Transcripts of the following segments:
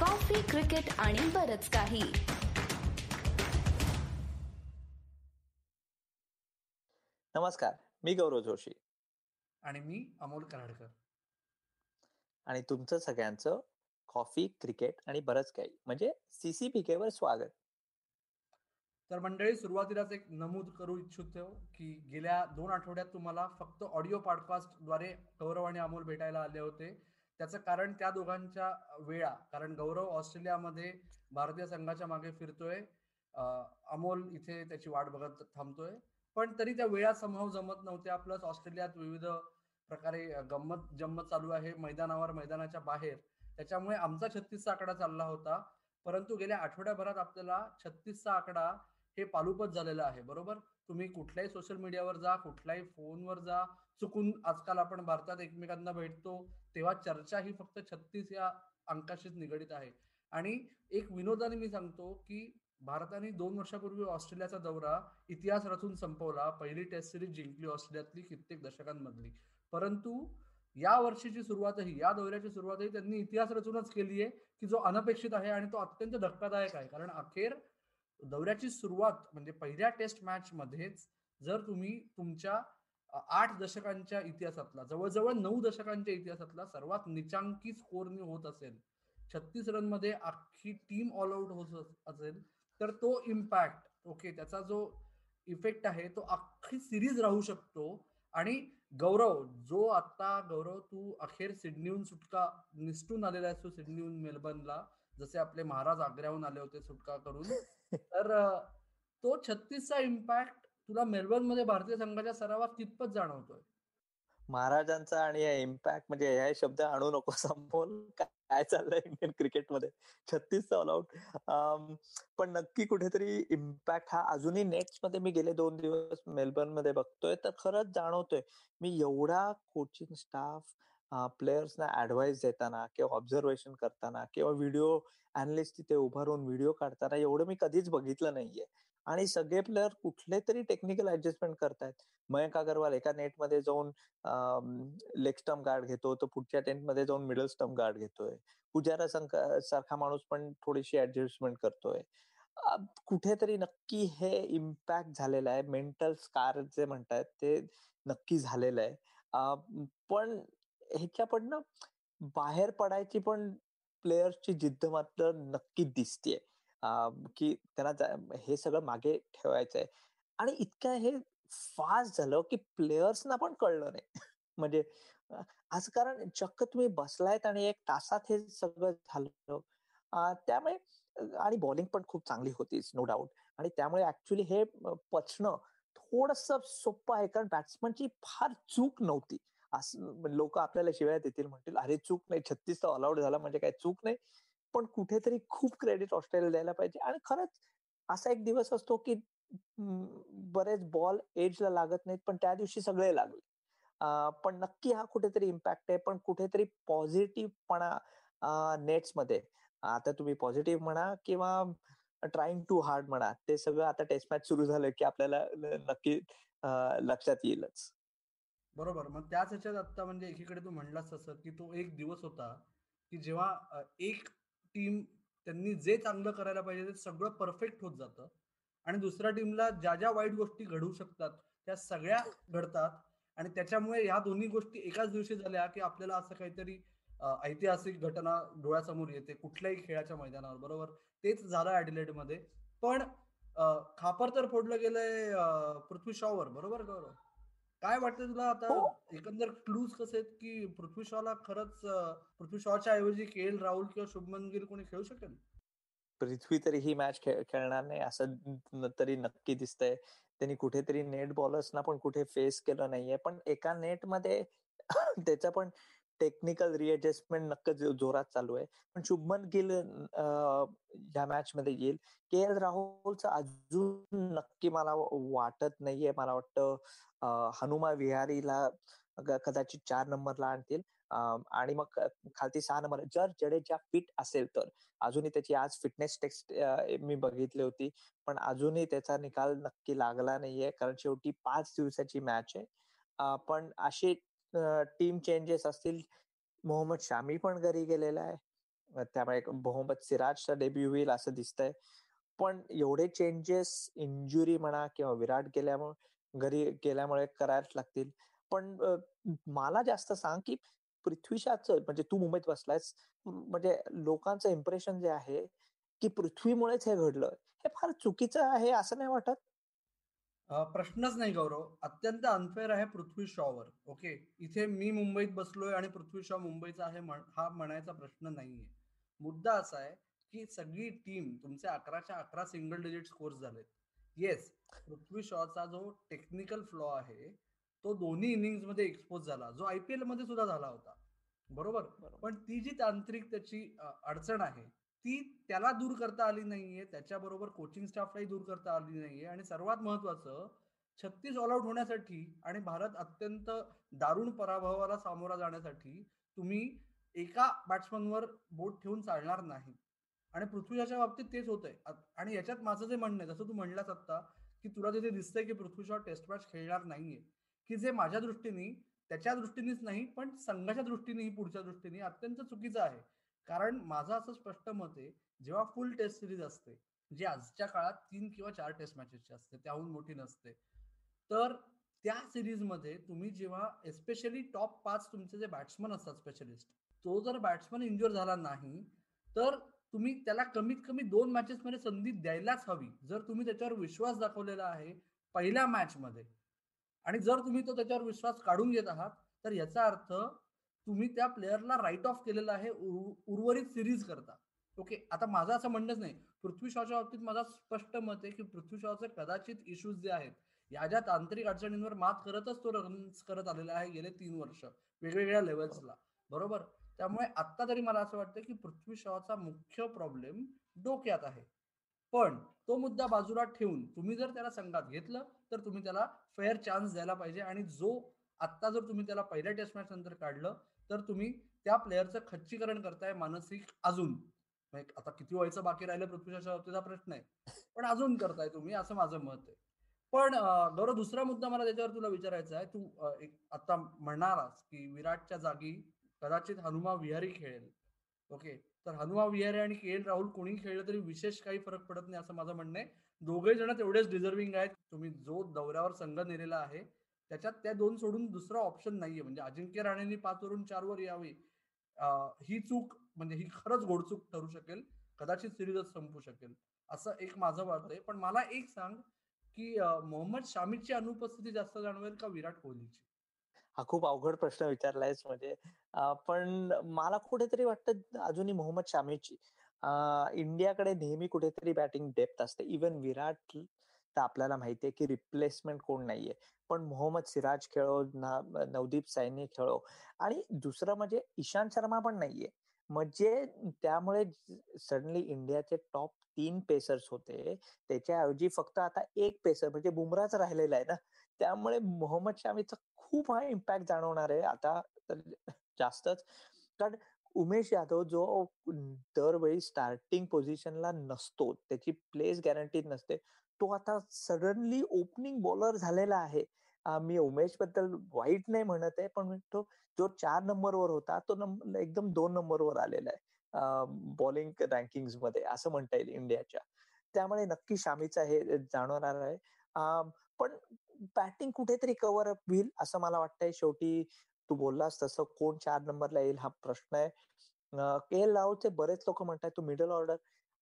Coffee cricket आणि बरच काही. नमस्कार मी गौरव जोशी. आणि मी अमोल कराडकर. आणि तुमचं सगळ्यांचं कॉफी क्रिकेट आणि बरंच काही म्हणजे सीसीपीके वर स्वागत. तर मंडळी सुरुवातीलाच एक नमूद करू इच्छितो की गेल्या दोन आठवड्यात तुम्हाला फक्त ऑडिओ पॉडकास्टद्वारे गौरव आणि अमोल भेटायला आले होते. त्याचं कारण त्या दोघांच्या वेळा कारण गौरव ऑस्ट्रेलियामध्ये भारतीय संघाच्या मागे फिरतोय. अमोल इथे त्याची वाट बघत थांबतोय. पण तरी त्या वेळा संभव जमत नव्हत्या. प्लस ऑस्ट्रेलियात विविध प्रकारे गंमत जम्मत चालू आहे. मैदानावर मैदानाच्या बाहेर. त्याच्यामुळे आमचा छत्तीसचा आकडा चालला होता. परंतु गेल्या आठवड्याभरात आपल्याला छत्तीसचा आकडा हे पालुपत झालेला आहे. बरोबर? तुम्ही कुठल्याही सोशल मीडियावर जा कुठल्याही फोनवर जा चुकून आजकाल आपण भारतात एकमेकांना भेटतो तेव्हा चर्चा ही फक्त छत्तीस या अंकाशीच निगडीत आहे. आणि एक विनोदाने मी सांगतो की भारताने दोन वर्षापूर्वी ऑस्ट्रेलियाचा दौरा इतिहास रचून संपवला. पहिली टेस्ट सिरीज जिंकली ऑस्ट्रेलियातली कित्येक दशकांमधली. परंतु या वर्षीची सुरुवातही या दौऱ्याची सुरुवातही त्यांनी इतिहास रचूनच केली आहे की जो अनपेक्षित आहे आणि तो अत्यंत धक्कादायक आहे. कारण अखेर दौऱ्याची सुरुवात म्हणजे पहिल्या टेस्ट मॅच मध्येच जर तुम्ही तुमच्या आठ दशकांच्या इतिहासातला जवळजवळ नऊ दशकांच्या इतिहासातला सर्वात निचांकी स्कोरनी होत असेल छत्तीस रनमध्ये अख्खी टीम ऑल आउट होत असेल तर तो इम्पॅक्ट ओके त्याचा जो इफेक्ट आहे तो अख्खी सिरीज राहू शकतो. आणि गौरव जो आता गौरव तू अखेर सिडनीहून सुटका निसटून आलेला आहेस तू सिडनीहून मेलबर्नला जसे आपले महाराज आग्र्याहून आले होते सुटका करून तर तो छत्तीसचा इम्पॅक्ट तुला मेलबर्नमध्ये भारतीय संघाच्या सरावात तितपत जाणवतोय? महाराजांचा आणि इम्पॅक्ट म्हणजे हे शब्द आणू नको संपवून. काय चाललंय इंडियन क्रिकेटमध्ये? छत्तीसचा ऑल आउट पण नक्की कुठेतरी इम्पॅक्ट हा अजूनही नेक्स्टमध्ये मी गेले दोन दिवस मेलबर्नमध्ये बघतोय तर खरंच जाणवतोय. मी एवढा कोचिंग स्टाफ प्लेयर्सना ऍडवाइस देताना किंवा ऑब्झर्वेशन करताना किंवा व्हिडिओ अनालिस्ट तिथे उभारून व्हिडिओ काढताना एवढं मी कधीच बघितलं नाहीये. आणि सगळे प्लेअर कुठले तरी टेक्निकल ऍडजस्टमेंट करतायत. मयंक अगरवाल एका नेटमध्ये जाऊन लेग स्टम्प गार्ड घेतो तर पुढच्या टेंटमध्ये जाऊन मिडल स्टम्प गार्ड घेतोय. पुजारा सारखा माणूस पण थोडीशी ऍडजस्टमेंट करतोय. कुठेतरी नक्की हे इम्पॅक्ट झालेलं आहे. मेंटल स्कार जे म्हणतात ते नक्की झालेलं आहे. पण ह्याच्याकडनं बाहेर पडायची पण प्लेयर्सची जिद्द मात्र नक्की दिसतीये. की त्यांना हे सगळं मागे ठेवायचं आहे आणि इतकं हे फास्ट झालं की प्लेयर्सना पण कळलं नाही. म्हणजे आज कारण चक्क तुम्ही बसलायत आणि एक तासात हे सगळं झालं. त्यामुळे आणि बॉलिंग पण खूप चांगली होतीच नो डाऊट आणि त्यामुळे ऍक्च्युली हे पचणं थोडस सोपं आहे. कारण बॅट्समनची फार चूक नव्हती. असं लोक आपल्याला शिवाय देतील म्हणतील अरे चूक नाही. छत्तीस तर ऑलआउट झाला म्हणजे काय चूक नाही? पण कुठेतरी खूप क्रेडिट ऑस्ट्रेलिया द्यायला पाहिजे. आणि खरंच असा एक दिवस असतो की बरेच बॉल एजला लागत नाहीत पण त्या दिवशी सगळे लागले. पण नक्की हा कुठेतरी इम्पॅक्ट आहे. पण कुठेतरी पॉझिटिव्हपणा नेट्समध्ये आता तुम्ही पॉझिटिव्ह म्हणा किंवा ट्राईंग टू हार्ड म्हणा ते सगळं आता टेस्ट मॅच सुरू झालं की आपल्याला नक्की लक्षात येईलच. बरोबर. मग त्याच ह्याच्यात आता म्हणजे एकीकडे तू म्हणलास तसं की तो एक दिवस होता की जेव्हा एक टीम त्यांनी जे चांगलं करायला पाहिजे ते सगळं परफेक्ट होत जातं. आणि दुसऱ्या टीमला ज्या ज्या वाईट गोष्टी घडू शकतात त्या सगळ्या घडतात. आणि त्याच्यामुळे ह्या दोन्ही गोष्टी एकाच दिवशी झाल्या की आपल्याला असं काहीतरी ऐतिहासिक घटना डोळ्यासमोर येते कुठल्याही खेळाच्या मैदानावर बरोबर? तेच झालं ऍडिलेडमध्ये. पण खापर तर फोडलं गेलंय पृथ्वी शॉवर बरोबर गौरव? काय वाटतं तुला आता हो. एकंदर क्लूज कसे आहेत की पृथ्वी शॉला खरंच पृथ्वी शॉच्या ऐवजी के एल राहुल किंवा शुभमन गिल कोणी खेळू शकेल? पृथ्वी तरी ही मॅच खेळणार नाही असं तरी नक्की दिसतंय. त्यांनी कुठेतरी नेट बॉलर्सना पण कुठे फेस केलं नाहीये. पण एका नेटमध्ये त्याचा पण टेक्निकल रिअडजस्टमेंट नक्क जोरात चालू आहे. पण शुभमन गिल या मॅच मध्ये येईल. के एल राहुलचं अजून नक्की मला वाटत नाहीये. मला वाटतं हनुमा विहारीला कदाचित चार नंबरला आणतील. आणि मग खालती सहा नंबर जर जडेजा फिट असेल तर. अजूनही त्याची आज फिटनेस टेस्ट मी बघितली होती. पण अजूनही त्याचा निकाल नक्की लागला नाहीये. कारण शेवटी पाच दिवसाची मॅच आहे. पण अशी टीम चेंजेस असतील. मोहम्मद शामी पण घरी गेलेला आहे. त्यामुळे मोहम्मद सिराजचा डेब्यू होईल असं दिसतंय. पण एवढे चेंजेस इंजुरी म्हणा किंवा विराट गेल्यामुळे घरी गेल्यामुळे करायला लागतील. पण मला जास्त सांग की पृथ्वीशाच म्हणजे तू मुंबईत बसलायस म्हणजे लोकांचं इम्प्रेशन जे आहे की पृथ्वीमुळेच हे घडलं हे फार चुकीचं आहे असं नाही वाटत? प्रश्नच नाही गौरव. अत्यंत अनफेअर आहे पृथ्वी शॉवर ओके इथे मी मुंबईत बसलोय आणि पृथ्वी शॉ मुंबईचा आहे हा म्हणायचा प्रश्न नाहीये. मुद्दा असा आहे की सगळी टीम तुमचे अकराच्या अकरा सिंगल डिजिट स्कोर्स झालेत. येस पृथ्वी शॉचा जो टेक्निकल फ्लॉ आहे तो दोन्ही इनिंग्समध्ये एक्सपोज झाला. जो आयपीएलमध्ये सुद्धा झाला होता. बरोबर? पण ती जी तांत्रिक त्याची अडचण आहे ती त्याला दूर करता आली नाहीये त्याच्याबरोबर कोचिंग स्टाफलाही दूर करता आली नाहीये आणि सर्वात महत्वाचं छत्तीस ऑल आउट होण्यासाठी आणि भारत अत्यंत दारुण पराभवाला सामोरा जाण्यासाठी तुम्ही एका बॅट्समनवर बोट ठेवून चालणार नाही. आणि पृथ्वीच्या बाबतीत तेच होत आहे आणि याच्यात माझं जे म्हणणं आहे जसं तू म्हणलास आता की तुला तिथे दिसतंय की पृथ्वीशॉ टेस्ट मॅच खेळणार नाहीये की जे माझ्या दृष्टीने त्याच्या दृष्टीनेच नाही पण संघाच्या दृष्टीनेही पुढच्या दृष्टीने अत्यंत चुकीचं आहे. कारण माझं असं स्पष्ट मत आहे जेव्हा फुल टेस्ट सिरीज असते जी आजच्या काळात तीन किंवा चार टेस्ट मॅचेसची असते त्याहून मोठी नसते. तर त्या सिरीजमध्ये तुम्ही जेव्हा एस्पेशली टॉप पाच तुमचे जे बॅट्समन असतात स्पेशलिस्ट तो जर बॅट्समन इंज्युअर झाला नाही तर तुम्ही त्याला कमीत कमी दोन मॅचेस मध्ये संधी द्यायलाच हवी. जर तुम्ही त्याच्यावर विश्वास दाखवलेला आहे पहिल्या मॅच मध्ये. आणि जर तुम्ही तो त्याच्यावर विश्वास काढून घेत आहात तर याचा अर्थ तुम्ही त्या प्लेअरला राईट ऑफ केलेला आहे उर्वरित सिरीज करता. ओके आता माझं असं म्हणणंच नाही. पृथ्वी शॉच्या बाबतीत माझा स्पष्ट मत आहे की पृथ्वी शॉचे कदाचित इश्यूज जे आहेत या ज्या तांत्रिक अडचणींवर मात करतच तो रन्स करत आलेला आहे गेले तीन वर्ष वेगवेगळ्या लेवल्सला बरोबर? त्यामुळे आत्ता तरी मला असं वाटतं की पृथ्वी शॉचा मुख्य प्रॉब्लेम डोक्यात आहे. पण तो मुद्दा बाजूला ठेवून तुम्ही जर त्याला संघात घेतलं तर तुम्ही त्याला फेअर चान्स द्यायला पाहिजे आणि जो आता जर तुम्ही त्याला पहिल्या टेस्ट मॅच नंतर काढलं तर तुम्ही त्या प्लेअरचं खच्चीकरण करताय मानसिक अजून. आता किती व्हायचं बाकी राहिलं पृथ्वीच्या बाबतीचा प्रश्न आहे. पण अजून करताय तुम्ही असं माझं मत आहे. पण गौरव दुसरा मुद्दा मला त्याच्यावर तुला विचारायचा आहे. तू एक आता म्हणणारास की विराटच्या जागी कदाचित हनुमा विहारी खेळेल. ओके? तर हनुमा विहारी आणि के एल राहुल कोणी खेळलं तरी विशेष काही फरक पडत नाही असं माझं म्हणणं आहे. दोघे जण तेवढेच डिझर्विंग आहेत. तुम्ही जो दौऱ्यावर संघ नेलेला आहे त्याच्यात त्या दोन सोडून दुसरा ऑप्शन नाहीये. म्हणजे अजिंक्य राणेंनी पाच वरून चार वर यावी. ही चूक म्हणजे ही खरंच घोडचूक ठरू शकेल. कदाचित सिरीजच संपू शकेल. असं एक माझं मत आहे. पण मला एक सांग की मोहम्मद शामीची अनुपस्थिती जास्त जाणवेल का विराट कोहलीची? हा खूप अवघड प्रश्न विचारलायस म्हणजे. पण मला कुठेतरी वाटतं अजूनही मोहम्मद शामीची. इंडियाकडे नेहमी कुठेतरी बॅटिंग डेप्थ असते. इवन विराट तर आपल्याला माहितीये की रिप्लेसमेंट कोण नाहीये. पण मोहम्मद सिराज खेळो नवदीप सैनी खेळो. आणि दुसरं म्हणजे इशांत शर्मा पण नाहीये. म्हणजे त्यामुळे सडनली इंडियाचे टॉप तीन पेसर्स होते. त्याच्याऐवजी फक्त आता एक पेसर म्हणजे बुमराच राहिलेला आहे ना. त्यामुळे मोहम्मद शामीचा खूप हा इम्पॅक्ट जाणवणार आहे. आता तर जास्तच. कारण उमेश यादव जो दरवेळी स्टार्टिंग पोझिशनला नसतो त्याची प्लेस गॅरंटीड नसते तो आता सडनली ओपनिंग बॉलर झालेला आहे. मी उमेशबद्दल वाईट नाही म्हणत आहे पण तो जो चार नंबरवर होता तो नंबर एकदम दोन नंबरवर आलेला आहे. बॉलिंग रँकिंगमध्ये असं म्हणता येईल इंडियाच्या. त्यामुळे नक्की शामीचा हे जाणवणार आहे. पण बॅटिंग कुठेतरी कव्हर अप होईल असं मला वाटतंय. शेवटी तू बोललास तसं कोण चार नंबरला येईल हा प्रश्न आहे. के एल राहुलचे बरेच लोक म्हणतात तू मिडल ऑर्डर.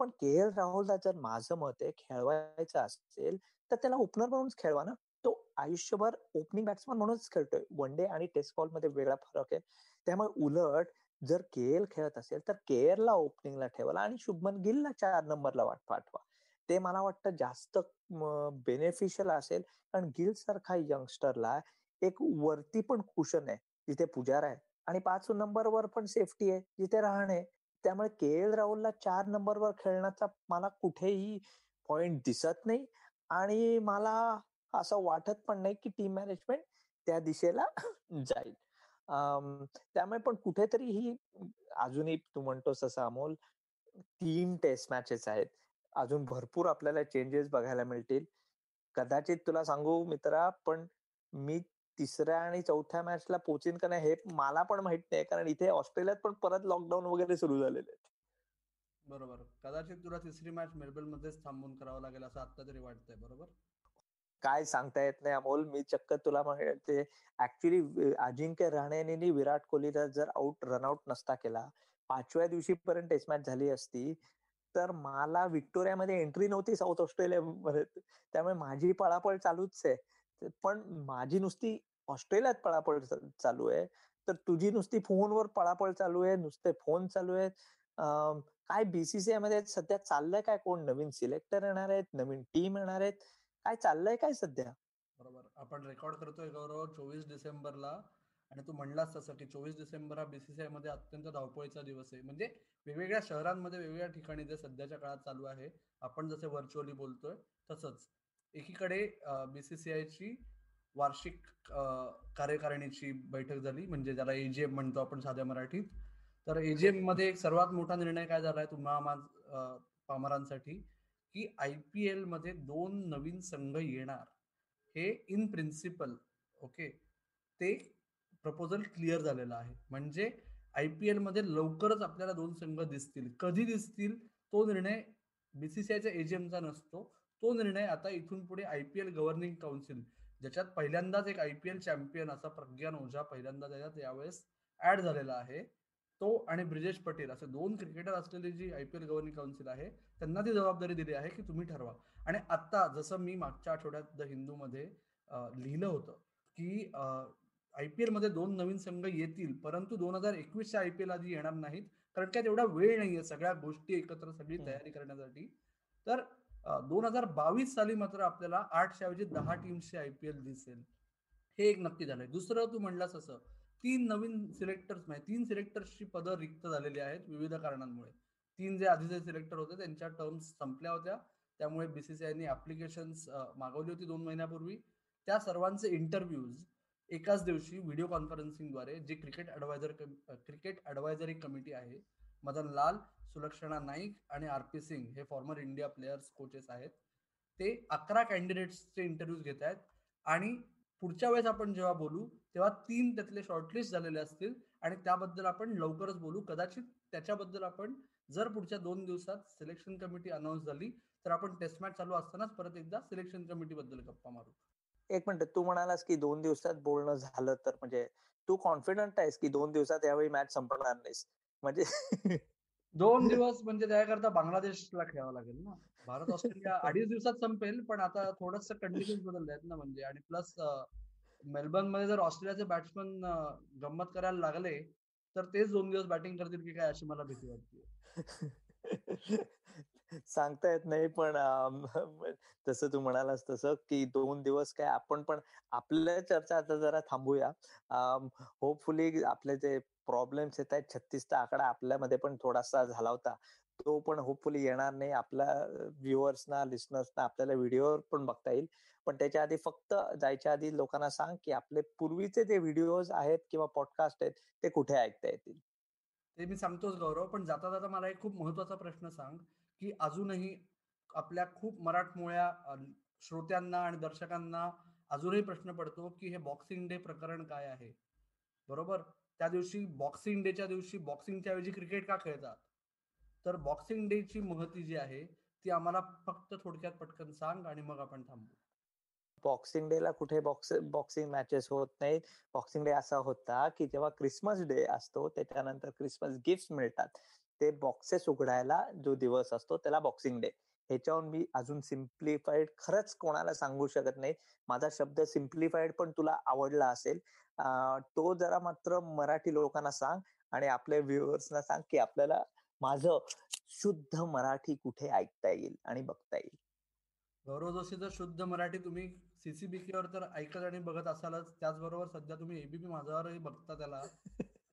पण के एल राहुलला जर माझं मत आहे खेळवायचं असेल तर त्याला ओपनर म्हणून खेळवा ना. तो आयुष्यभर ओपनिंग बॅट्समन म्हणूनच खेळतोय. वन डे आणि टेस्ट बॉलमध्ये वेगळा फरक आहे. त्यामुळे उलट जर के एल खेळत असेल तर के एलला ओपनिंगला ठेवला आणि शुभमन गिलला चार नंबरला वाट पाठवा. ते मला वाटतं जास्त बेनिफिशियल असेल. कारण गिल सारखा यंगस्टरला एक वरती पण कुशन आहे. जिथे पुजारा आहे. आणि पाच नंबरवर पण सेफ्टी आहे. जिथे राहणे त्यामुळे के एल राहुलला चार नंबरवर खेळण्याचा मला कुठेही पॉइंट दिसत नाही. आणि मला असं वाटत पण नाही की टीम मॅनेजमेंट त्या दिशेला जाईल. त्यामुळे पण कुठेतरी ही अजूनही तू म्हणतोस असं अमोल तीन टेस्ट मॅचेस आहेत. अजून भरपूर आपल्याला चेंजेस बघायला मिळतील. कदाचित तुला सांगू मित्रा पण मी तिसऱ्या आणि चौथ्या मॅचला पोचीन का नाही हे मला पण माहीत नाही कारण इथे ऑस्ट्रेलियात पण परत लॉकडाऊन वगैरे सुरू झालेले आहेत. बरोबर. कदाचित तुला तिसरी मॅच मेलबर्न मध्येच थांबून करावं लागेल असं आता तरी वाटतंय बरोबर? काय सांगता येत नाही अमोल. मी चक्क तुला ते ऍक्च्युली अजिंक्य राहणेने विराट कोहलीला जर आउट रनआउट नसता केला पाचव्या दिवशी पर्यंत टेस्ट मॅच झाली असती तर मला विक्टोरियामध्ये एंट्री नव्हती साऊथ ऑस्ट्रेलियामध्ये त्यामुळे माझी पळापळ चालूच आहे. पण माझी नुसती ऑस्ट्रेलियात पळापळ चालू आहे. तर तुझी नुसती फोनवर पळापळ चालू आहे नुसते फोन चालू आहेत. काय बीसीसीआयमध्ये सध्या चाललंय काय कोण? नवीन सिलेक्टर येणार आहेत नवीन टीम येणार आहेत. काय चाललंय काय सध्या? बरोबर. आपण रेकॉर्ड करतोय गौरव चोवीस डिसेंबरला आणि तू म्हणलास तसं की चोवीस डिसेंबर हा बीसीसीआयमध्ये अत्यंत धावपळीचा दिवस आहे. म्हणजे वेगवेगळ्या शहरांमध्ये वेगवेगळ्या ठिकाणी जे सध्याच्या काळात चालू आहे आपण जसे व्हर्च्युअली बोलतोय तसंच एकीकडे बीसीसीआयची वार्षिक कार्यकारिणीची बैठक झाली म्हणजे ज्याला एजीएम म्हणतो आपण साध्या मराठीत. तर एजीएममध्ये एक सर्वात मोठा निर्णय काय झालाय तुम्हा पामरांसाठी? की आय पी एलमध्ये दोन नवीन संघ येणार हे इन प्रिन्सिपल ओके ते प्रपोजल क्लिअर झालेलं आहे. म्हणजे आय पी एलमध्ये लवकरच आपल्याला दोन संघ दिसतील. कधी दिसतील? तो निर्णय बीसीसीआयच्या एजीएमचा नसतो. तो निर्णय आता इथून पुढे I P L governing council ज्याच्यात पहिल्यांदाच एक आय पी एल चॅम्पियन असा प्रज्ञान ओझा पहिल्यांदा त्याच्यात यावेळेस ऍड झालेला आहे. तो आणि ब्रिजेश पटेल असे दोन क्रिकेटर असलेली जी I P L governing council आहे त्यांना ती जबाबदारी दिली आहे की तुम्ही ठरवा. आणि आता जसं मी मागच्या आठवड्यात द हिंदूमध्ये लिहिलं होतं की आय पी एलमध्ये दोन नवीन संघ येतील परंतु दोन हजार एकवीसच्या आय पी एल आधी येणार नाहीत कारण काय तेवढा वेळ नाहीये सगळ्या गोष्टी एकत्र सगळी तयारी करण्यासाठी. तर दोन हजार बावीस साली मात्र आपल्याला आठशे ऐवजी दहा टीम्सचे आय पी एल दिसेल. हे एक नक्की झालंय. दुसरं तू म्हणलास असं तीन नवीन सिलेक्टर्स म्हणजे तीन सिलेक्टर्सची पदं रिक्त झालेली आहेत विविध कारणांमुळे. तीन जे आधीचे सिलेक्टर होते त्यांच्या टर्म्स संपल्या होत्या. त्यामुळे बीसीसीआयने ऍप्लिकेशन्स मागवली होती दोन महिन्यापूर्वी. त्या सर्वांचे इंटरव्ह्यूज एकाच दिवशी व्हिडिओ कॉन्फरन्सिंगद्वारे जे cricket adviser cricket advisory committee आहे मदन लाल सुलक्षणा नाईक आणि आर पी सिंग हे फॉर्मर इंडिया प्लेयर्स कोचेस आहेत. ते अकरा कॅन्डिडेट्सचे इंटरव्ह्यूज घेत आहेत. आणि पुढच्या वेळेस आपण जेव्हा बोलू तेव्हा तीन त्यातले शॉर्टलिस्ट झालेले असतील आणि त्याबद्दल आपण लवकरच बोलू. कदाचित त्याच्याबद्दल आपण जर पुढच्या दोन दिवसात सिलेक्शन कमिटी अनाऊन्स झाली तर आपण टेस्ट मॅच चालू असतानाच परत एकदा सिलेक्शन कमिटी बद्दल गप्पा मारू. एक मिनिट तू म्हणालास की दोन दिवसात बोलणं झालं तर म्हणजे तू कॉन्फिडंट आहेस की दोन दिवसात यावेळी मॅच संपणार नाहीस? म्हणजे दोन दिवस म्हणजे त्याकरता बांगलादेशला खेळावं लागेल ना? भारत ऑस्ट्रेलिया अडीच दिवसात संपेल पण आता थोडस कंडिशन बदलले आहेत ना म्हणजे. आणि प्लस मेलबर्नमध्ये जर ऑस्ट्रेलियाचे बॅट्समन गंमत करायला लागले तर तेच दोन दिवस बॅटिंग करतील की काय अशी मला भीती वाटते. सांगता येत नाही पण तसं तू म्हणालास तसं की दोन दिवस काय आपण पण आपल्या चर्चा आता जरा थांबूया. होपफुली आपले जे प्रॉब्लेम्स येत आहेत. छत्तीसचा आकडा आपल्यामध्ये पण थोडासा झाला होता. तो पण होपफुली येणार नाही. आपल्या व्ह्युअर्सना लिस्नर्सना आपल्याला व्हिडिओवर पण बघता येईल. पण त्याच्या आधी फक्त जायच्या आधी लोकांना सांग की आपले पूर्वीचे जे व्हिडिओज आहेत किंवा पॉडकास्ट आहेत ते कुठे ऐकता येतील? ते मी सांगतोच गौरव. पण जाता जाता मला एक खूप महत्त्वाचा प्रश्न सांग की अजूनही आपल्या खूप मराठमोळ्या श्रोत्यांना आणि दर्शकांना अजूनही प्रश्न पडतो की हे बॉक्सिंग डे प्रकरण काय आहे? बरोबर? त्या दिवशी बॉक्सिंग डेच्या दिवशी बॉक्सिंगच्या ऐवजी क्रिकेट का खेळतात? तर बॉक्सिंग डेची महती जी आहे ती आम्हाला फक्त थोडक्यात पटकन सांग आणि मग आपण थांबू. बॉक्सिंग डे ला कुठे बॉक्स बॉक्सिंग मॅचेस होत नाहीत. बॉक्सिंग डे असा होता की जेव्हा क्रिसमस डे असतो त्याच्यानंतर क्रिसमस गिफ्ट मिळतात. ते बॉक्सेस उघडायला जो दिवस असतो त्याला बॉक्सिंग डे ह्याच्यावर मी अजून सिम्प्लिफाईड खरंच कोणाला सांगू शकत नाही. माझा शब्द सिम्प्लिफाईड पण तुला आवडला असेल. तो जरा मात्र मराठी लोकांना सांग आणि आपल्या व्ह्युअर्सना सांग की आपल्याला माझं शुद्ध मराठी कुठे ऐकता येईल आणि बघता येईल. गौरव जोशीचं शुद्ध मराठी तुम्ही सीसीबीकेवर तर ऐकत आणि बघत असालच त्याचबरोबर सध्या तुम्ही एबीपी माझावरही बघता त्याला.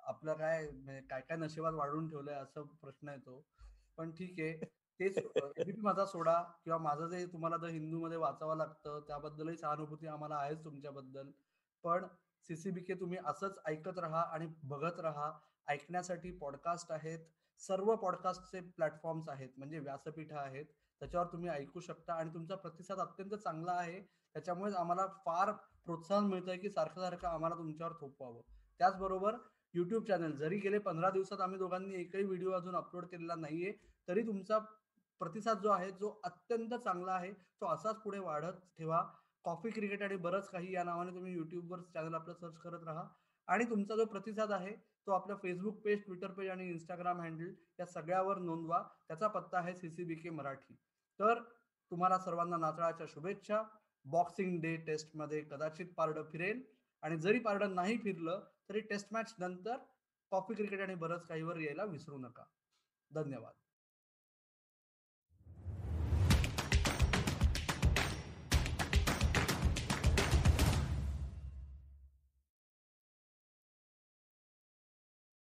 आपलं काय म्हणजे काय काय नशिबात वाढवून ठेवलंय असं प्रश्न येतो. पण ठीक आहे. तेच एबीपी माझा सोडा किंवा माझं जे तुम्हाला द हिंदू मध्ये वाचावं लागतं त्याबद्दलही सहानुभूती आम्हाला आहेच तुमच्याबद्दल. पण सीसीबीके तुम्ही असंच ऐकत राहा आणि बघत राहा. ऐकण्यासाठी पॉडकास्ट आहेत. सर्व पॉडकास्टचे प्लॅटफॉर्म्स आहेत. म्हणजे व्यासपीठ आहेत. त्याच्यावर तुम्ही ऐकू शकता आणि तुमचा प्रतिसाद अत्यंत चांगला आहे. त्याच्यामुळेच आम्हाला फार प्रोत्साहन मिळतंय की सारखं सारखं आम्हाला तुमच्यावर थोपवावं. त्याचबरोबर युट्यूब चॅनल जरी गेले पंधरा दिवसात आम्ही दोघांनी एकही व्हिडिओ अजून अपलोड केलेला नाहीये तरी तुमचा प्रतिसाद जो आहे जो अत्यंत चांगला आहे तो असाच पुढे वाढत ठेवा. कॉफी क्रिकेट आणि बरंच काही या नावाने तुम्ही युट्यूबवर चॅनल आपलं सर्च करत राहा. आणि तुमचा जो प्रतिसाद आहे तो आपल्या फेसबुक पेज ट्विटर पेज आणि इंस्टाग्राम हँडल या सगळ्यावर नोंदवा. त्याचा पत्ता आहे सीसीबीके मराठी. तर तुम्हाला सर्वांना नाताळाच्या शुभेच्छा. बॉक्सिंग डे टेस्टमध्ये कदाचित पारडं फिरेल. आणि जरी पारडं नाही फिरलं तरी टेस्ट मॅच नंतर कॉफी क्रिकेट आणि बरंच काहीवर यायला विसरू नका. धन्यवाद.